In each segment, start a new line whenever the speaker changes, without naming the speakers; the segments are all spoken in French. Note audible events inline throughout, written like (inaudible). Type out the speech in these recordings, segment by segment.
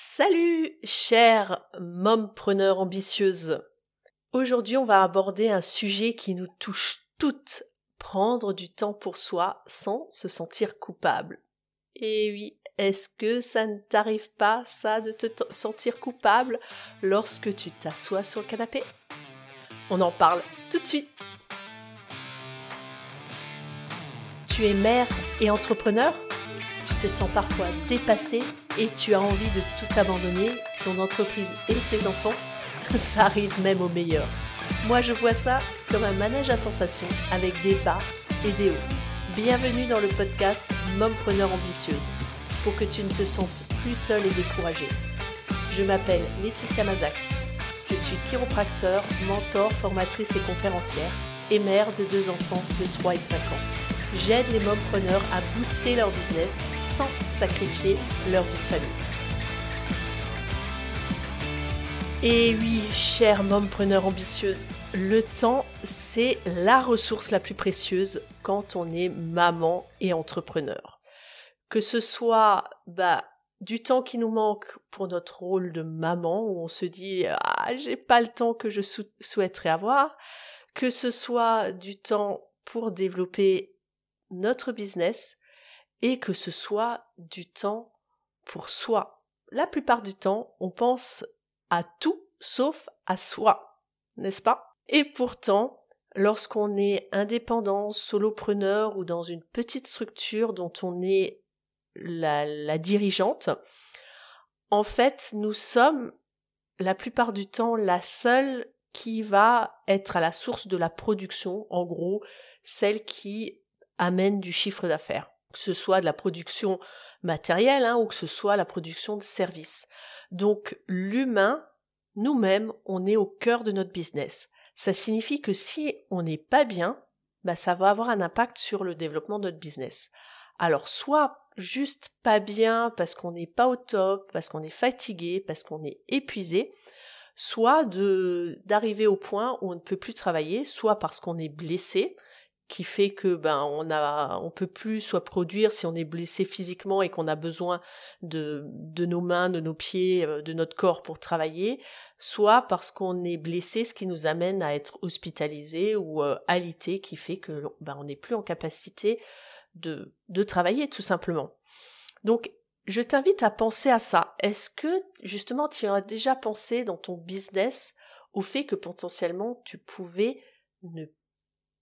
Salut, chère mompreneur ambitieuse. Aujourd'hui, on va aborder un sujet qui nous touche toutes. Prendre du temps pour soi sans se sentir coupable. Et oui, est-ce que ça ne t'arrive pas, ça, de te sentir coupable lorsque tu t'assois sur le canapé? On en parle tout de suite. Tu es mère et entrepreneur? Tu te sens parfois dépassée et tu as envie de tout abandonner, ton entreprise et tes enfants (laughs) Ça arrive même au meilleur. Moi, je vois ça comme un manège à sensations avec des bas et des hauts. Bienvenue dans le podcast Mompreneur ambitieuse pour que tu ne te sentes plus seule et découragée. Je m'appelle Laetitia Mazax. Je suis chiropracteur, mentor, formatrice et conférencière et mère de deux enfants de 3 et 5 ans. J'aide les mompreneurs à booster leur business sans sacrifier leur vie de famille. Et oui, chère mompreneur ambitieuse, le temps, c'est la ressource la plus précieuse quand on est maman et entrepreneur. Que ce soit bah, du temps qui nous manque pour notre rôle de maman, où on se dit ah j'ai pas le temps que je souhaiterais avoir, que ce soit du temps pour développer notre business et que ce soit du temps pour soi. La plupart du temps, on pense à tout sauf à soi, n'est-ce pas? Et pourtant, lorsqu'on est indépendant, solopreneur ou dans une petite structure dont on est la, dirigeante, en fait, nous sommes la plupart du temps la seule qui va être à la source de la production, en gros, celle qui amène du chiffre d'affaires, que ce soit de la production matérielle hein, ou que ce soit la production de services. Donc l'humain, nous-mêmes, on est au cœur de notre business. Ça signifie que si on n'est pas bien, bah, ça va avoir un impact sur le développement de notre business. Alors soit juste pas bien parce qu'on n'est pas au top, parce qu'on est fatigué, parce qu'on est épuisé, soit d'arriver au point où on ne peut plus travailler, soit parce qu'on est blessé, qui fait que ben on a on peut plus soit produire si on est blessé physiquement et qu'on a besoin de de nos mains, de nos pieds, euh, de notre corps pour travailler, soit parce qu'on est blessé, ce qui nous amène à être hospitalisé ou euh, alité, qui fait que ben on n'est plus en capacité de de travailler tout simplement. Donc je t'invite à penser à ça. Est-ce que justement tu as déjà pensé dans ton business au fait que potentiellement tu pouvais ne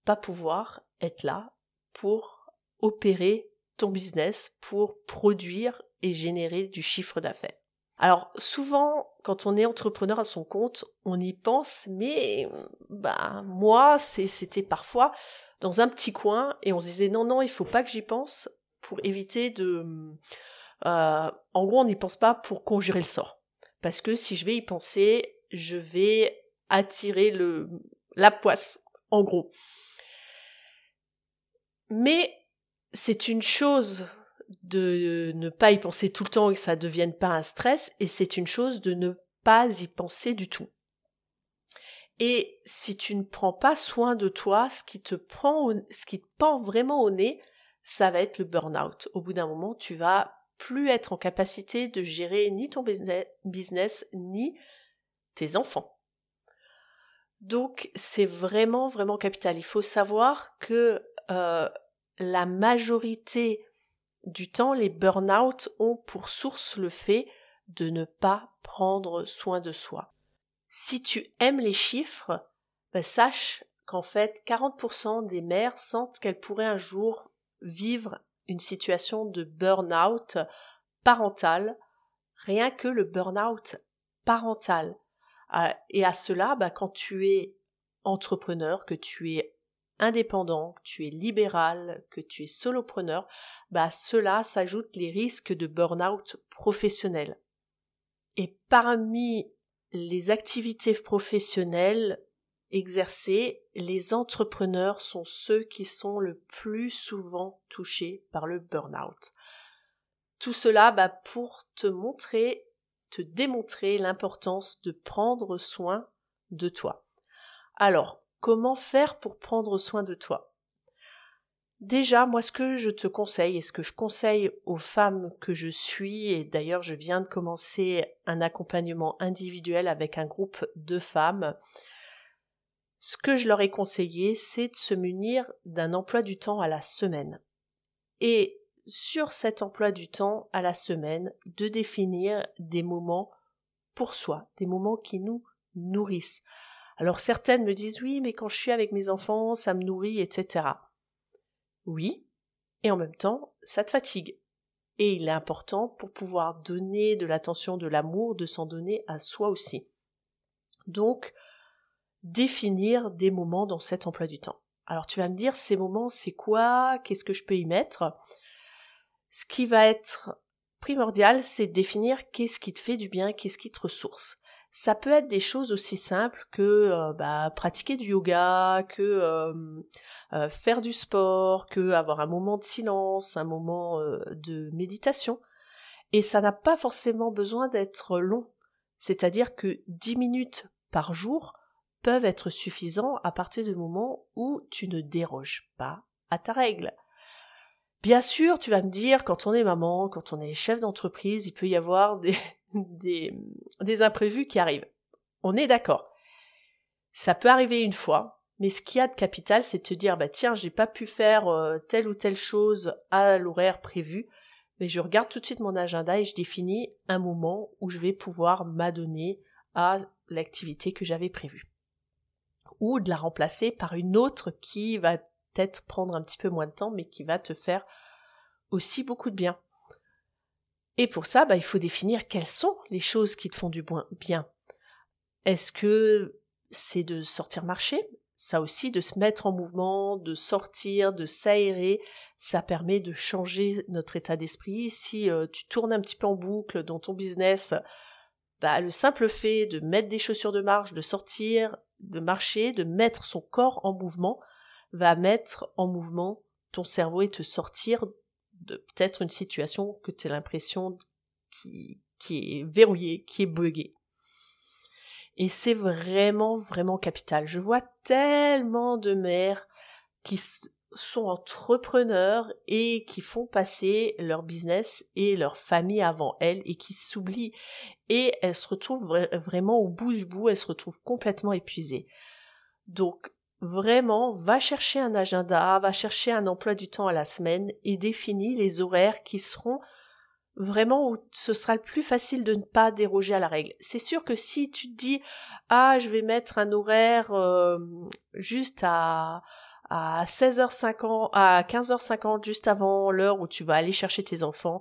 pas pouvoir être là pour opérer ton business, pour produire et générer du chiffre d'affaires. Alors souvent, quand on est entrepreneur à son compte, on y pense, mais bah moi, c'était parfois dans un petit coin et on se disait non non, il faut pas que j'y pense pour éviter de. Euh, en gros, on n'y pense pas pour conjurer le sort, parce que si je vais y penser, je vais attirer le la poisse, en gros. Mais c'est une chose de ne pas y penser tout le temps et que ça ne devienne pas un stress, et c'est une chose de ne pas y penser du tout. Et si tu ne prends pas soin de toi, ce qui te prend, ce qui te pend vraiment au nez, ça va être le burn-out. Au bout d'un moment, tu vas plus être en capacité de gérer ni ton business, ni tes enfants. Donc, c'est vraiment, vraiment capital. Il faut savoir que euh, la majorité du temps, les burn-out ont pour source le fait de ne pas prendre soin de soi. Si tu aimes les chiffres, bah, sache qu'en fait 40% des mères sentent qu'elles pourraient un jour vivre une situation de burn-out parental, rien que le burn-out parental. Euh, et à cela, bah, quand tu es entrepreneur, que tu es indépendant, que tu es libéral, que tu es solopreneur, bah cela s'ajoute les risques de burn-out professionnel. Et parmi les activités professionnelles exercées, les entrepreneurs sont ceux qui sont le plus souvent touchés par le burn-out. Tout cela bah, pour te montrer, te démontrer l'importance de prendre soin de toi. Alors, Comment faire pour prendre soin de toi Déjà, moi, ce que je te conseille et ce que je conseille aux femmes que je suis, et d'ailleurs, je viens de commencer un accompagnement individuel avec un groupe de femmes, ce que je leur ai conseillé, c'est de se munir d'un emploi du temps à la semaine. Et sur cet emploi du temps à la semaine, de définir des moments pour soi, des moments qui nous nourrissent. Alors certaines me disent oui, mais quand je suis avec mes enfants, ça me nourrit, etc. Oui, et en même temps, ça te fatigue. Et il est important pour pouvoir donner de l'attention, de l'amour, de s'en donner à soi aussi. Donc, définir des moments dans cet emploi du temps. Alors tu vas me dire, ces moments, c'est quoi? Qu'est-ce que je peux y mettre? Ce qui va être primordial, c'est définir qu'est-ce qui te fait du bien, qu'est-ce qui te ressource. Ça peut être des choses aussi simples que euh, bah, pratiquer du yoga, que euh, euh, faire du sport, que avoir un moment de silence, un moment de méditation. Et ça n'a pas forcément besoin d'être long. C'est-à-dire que 10 minutes par jour peuvent être suffisants à partir du moment où tu ne déroges pas à ta règle. Bien sûr, tu vas me dire, quand on est maman, quand on est chef d'entreprise, il peut y avoir des, des, imprévus qui arrivent. On est d'accord. Ça peut arriver une fois, mais ce qu'il y a de capital, c'est de te dire, bah tiens, j'ai pas pu faire euh, telle ou telle chose à l'horaire prévu, mais je regarde tout de suite mon agenda et je définis un moment où je vais pouvoir m'adonner à l'activité que j'avais prévue. Ou de la remplacer par une autre qui va peut-être prendre un petit peu moins de temps, mais qui va te faire aussi beaucoup de bien. Et pour ça, bah, il faut définir quelles sont les choses qui te font du bien. Est-ce que c'est de sortir marcher? Ça aussi, de se mettre en mouvement, de sortir, de s'aérer, ça permet de changer notre état d'esprit. Si euh, tu tournes un petit peu en boucle dans ton business, bah, le simple fait de mettre des chaussures de marche, de sortir, de marcher, de mettre son corps en mouvement, va mettre en mouvement ton cerveau et te sortir de peut-être une situation que tu as l'impression qui, qui est verrouillée, qui est buggée. Et c'est vraiment, vraiment capital. Je vois tellement de mères qui sont entrepreneurs et qui font passer leur business et leur famille avant elles et qui s'oublient. Et elles se retrouvent vraiment au bout du bout, elles se retrouvent complètement épuisées. Donc, Vraiment, va chercher un agenda, va chercher un emploi du temps à la semaine et définis les horaires qui seront vraiment où ce sera le plus facile de ne pas déroger à la règle. C'est sûr que si tu te dis ah je vais mettre un horaire euh, juste à à 16h50 à 15h50 juste avant l'heure où tu vas aller chercher tes enfants,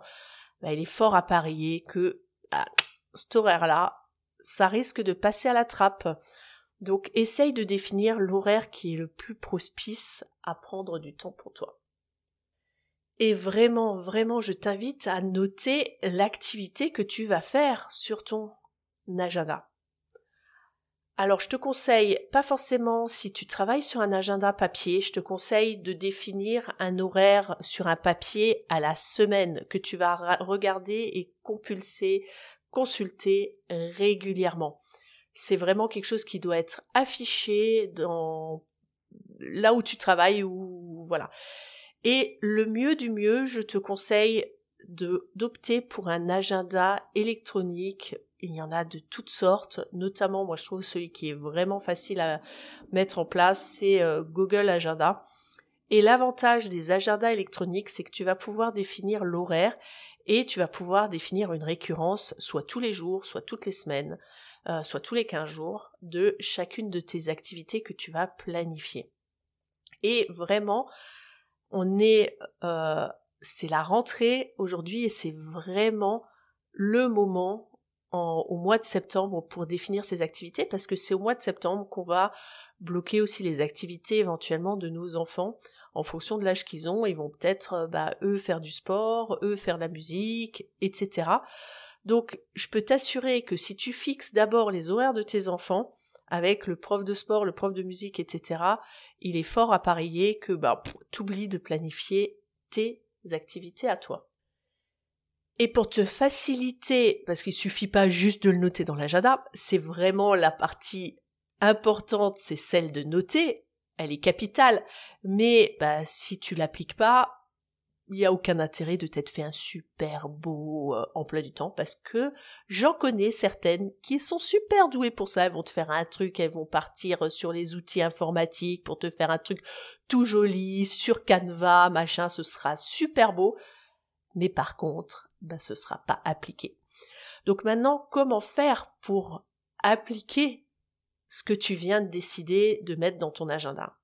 bah, il est fort à parier que ah, cet horaire-là, ça risque de passer à la trappe. Donc essaye de définir l'horaire qui est le plus propice à prendre du temps pour toi. Et vraiment, vraiment, je t'invite à noter l'activité que tu vas faire sur ton agenda. Alors je te conseille, pas forcément si tu travailles sur un agenda papier, je te conseille de définir un horaire sur un papier à la semaine que tu vas regarder et compulser, consulter régulièrement. C'est vraiment quelque chose qui doit être affiché dans là où tu travailles ou voilà. Et le mieux du mieux, je te conseille d'opter pour un agenda électronique. Il y en a de toutes sortes, notamment moi je trouve celui qui est vraiment facile à mettre en place, c'est euh, Google Agenda. Et l'avantage des agendas électroniques, c'est que tu vas pouvoir définir l'horaire et tu vas pouvoir définir une récurrence, soit tous les jours, soit toutes les semaines. Euh, soit tous les 15 jours, de chacune de tes activités que tu vas planifier. Et vraiment, on est, euh, c'est la rentrée aujourd'hui et c'est vraiment le moment au mois de septembre pour définir ces activités parce que c'est au mois de septembre qu'on va bloquer aussi les activités éventuellement de nos enfants en fonction de l'âge qu'ils ont. Ils vont peut-être, euh, bah, eux faire du sport, eux faire de la musique, etc. Donc, je peux t'assurer que si tu fixes d'abord les horaires de tes enfants, avec le prof de sport, le prof de musique, etc., il est fort à parier que bah, t'oublies de planifier tes activités à toi. Et pour te faciliter, parce qu'il suffit pas juste de le noter dans l'agenda, c'est vraiment la partie importante, c'est celle de noter. elle est capitale, mais bah, si tu l'appliques pas, il n'y a aucun intérêt de t'être fait un super beau euh, emploi du temps parce que j'en connais certaines qui sont super douées pour ça. Elles vont te faire un truc, elles vont partir sur les outils informatiques pour te faire un truc tout joli sur Canva, machin, ce sera super beau. Mais par contre, bah, ce sera pas appliqué. Donc maintenant, comment faire pour appliquer ce que tu viens de décider de mettre dans ton agenda?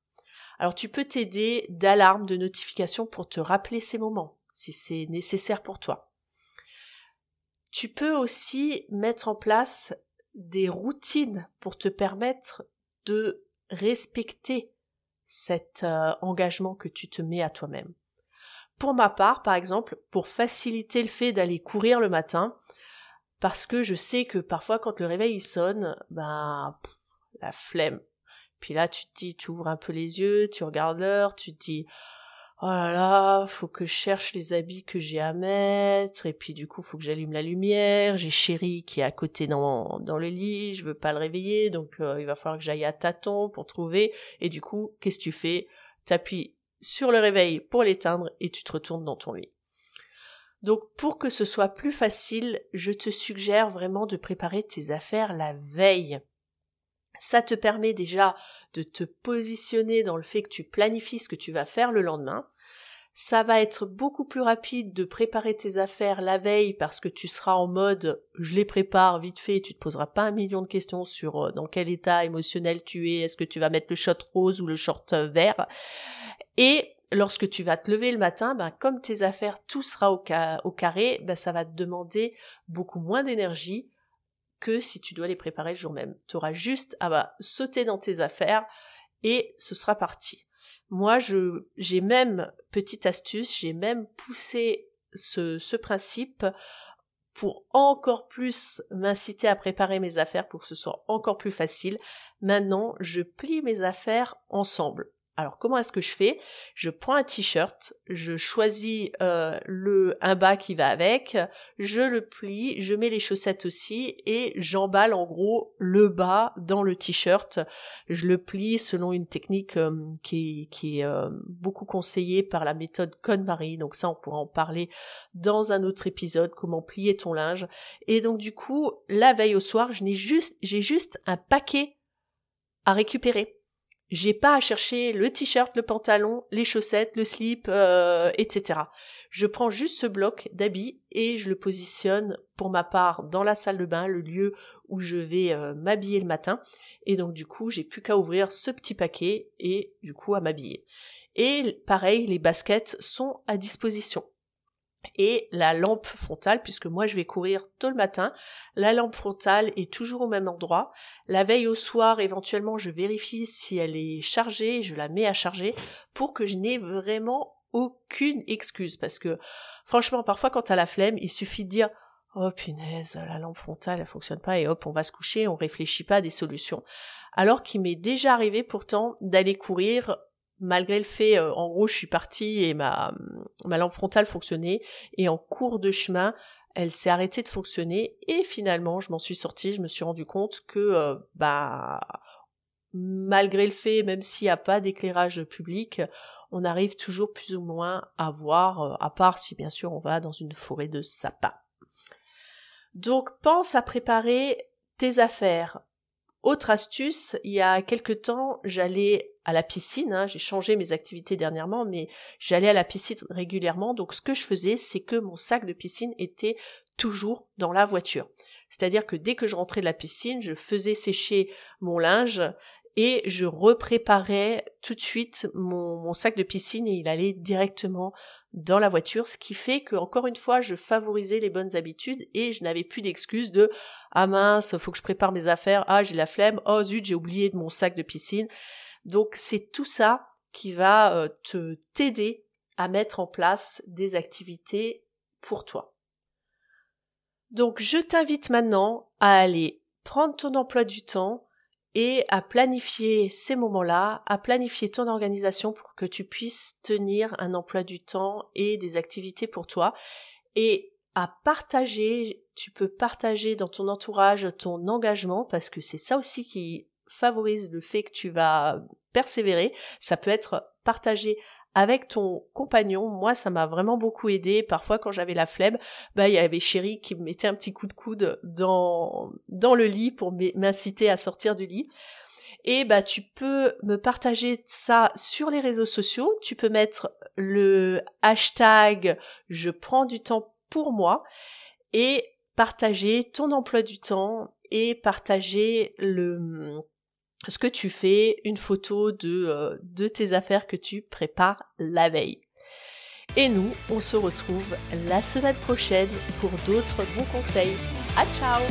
Alors tu peux t'aider d'alarmes, de notifications pour te rappeler ces moments, si c'est nécessaire pour toi. Tu peux aussi mettre en place des routines pour te permettre de respecter cet euh, engagement que tu te mets à toi-même. Pour ma part, par exemple, pour faciliter le fait d'aller courir le matin, parce que je sais que parfois quand le réveil sonne, ben la flemme, puis là, tu te dis, tu ouvres un peu les yeux, tu regardes l'heure, tu te dis, oh là là, faut que je cherche les habits que j'ai à mettre, et puis du coup, faut que j'allume la lumière, j'ai chéri qui est à côté dans, le lit, je veux pas le réveiller, donc euh, il va falloir que j'aille à tâtons pour trouver, et du coup, qu'est-ce que tu fais? T'appuies sur le réveil pour l'éteindre, et tu te retournes dans ton lit. Donc pour que ce soit plus facile, je te suggère vraiment de préparer tes affaires la veille. Ça te permet déjà de te positionner dans le fait que tu planifies ce que tu vas faire le lendemain. Ça va être beaucoup plus rapide de préparer tes affaires la veille parce que tu seras en mode je les prépare vite fait, tu te poseras pas un million de questions sur euh, dans quel état émotionnel tu es, est-ce que tu vas mettre le short rose ou le short euh, vert. Et lorsque tu vas te lever le matin, ben, comme tes affaires, tout sera au, au carré, ben, ça va te demander beaucoup moins d'énergie, que si tu dois les préparer le jour même. Tu auras juste à bah, sauter dans tes affaires et ce sera parti. Moi, je, j'ai même, petite astuce, j'ai même poussé ce, ce principe pour encore plus m'inciter à préparer mes affaires pour que ce soit encore plus facile. Maintenant, je plie mes affaires ensemble. Alors comment est-ce que je fais? Je prends un t-shirt, je choisis euh, le un bas qui va avec, je le plie, je mets les chaussettes aussi et j'emballe en gros le bas dans le t-shirt. Je le plie selon une technique euh, qui, qui est euh, beaucoup conseillée par la méthode KonMari. Donc ça on pourra en parler dans un autre épisode comment plier ton linge. Et donc du coup la veille au soir, je n'ai juste j'ai juste un paquet à récupérer j'ai pas à chercher le t-shirt, le pantalon, les chaussettes, le slip, euh, etc. Je prends juste ce bloc d'habits et je le positionne pour ma part dans la salle de bain, le lieu où je vais euh, m'habiller le matin. Et donc du coup, j'ai plus qu'à ouvrir ce petit paquet et du coup à m'habiller. Et pareil, les baskets sont à disposition et la lampe frontale, puisque moi je vais courir tôt le matin, la lampe frontale est toujours au même endroit. La veille au soir, éventuellement, je vérifie si elle est chargée, je la mets à charger pour que je n'ai vraiment aucune excuse. Parce que franchement, parfois quand t'as la flemme, il suffit de dire Oh punaise, la lampe frontale, elle fonctionne pas et hop, on va se coucher, on réfléchit pas à des solutions. Alors qu'il m'est déjà arrivé pourtant d'aller courir malgré le fait, euh, en gros, je suis partie et ma, ma lampe frontale fonctionnait, et en cours de chemin, elle s'est arrêtée de fonctionner, et finalement, je m'en suis sortie, je me suis rendu compte que, euh, bah, malgré le fait, même s'il n'y a pas d'éclairage public, on arrive toujours plus ou moins à voir, euh, à part si bien sûr on va dans une forêt de sapins. Donc pense à préparer tes affaires. Autre astuce, il y a quelque temps, j'allais à la piscine. Hein. J'ai changé mes activités dernièrement, mais j'allais à la piscine régulièrement. Donc ce que je faisais, c'est que mon sac de piscine était toujours dans la voiture. C'est-à-dire que dès que je rentrais de la piscine, je faisais sécher mon linge et je repréparais tout de suite mon, sac de piscine et il allait directement dans la voiture, ce qui fait que encore une fois, je favorisais les bonnes habitudes et je n'avais plus d'excuses de ah mince, faut que je prépare mes affaires, ah j'ai la flemme, oh zut, j'ai oublié mon sac de piscine. Donc c'est tout ça qui va euh, te t'aider à mettre en place des activités pour toi. Donc je t'invite maintenant à aller prendre ton emploi du temps et à planifier ces moments-là, à planifier ton organisation pour que tu puisses tenir un emploi du temps et des activités pour toi et à partager, tu peux partager dans ton entourage ton engagement parce que c'est ça aussi qui favorise le fait que tu vas persévérer. Ça peut être partagé avec ton compagnon, moi ça m'a vraiment beaucoup aidé. Parfois quand j'avais la flemme, bah il y avait Chéri qui me mettait un petit coup de coude dans dans le lit pour m'inciter à sortir du lit. Et bah tu peux me partager ça sur les réseaux sociaux, tu peux mettre le hashtag je prends du temps pour moi et partager ton emploi du temps et partager le ce que tu fais, une photo de, euh, de tes affaires que tu prépares la veille. Et nous, on se retrouve la semaine prochaine pour d'autres bons conseils. À ciao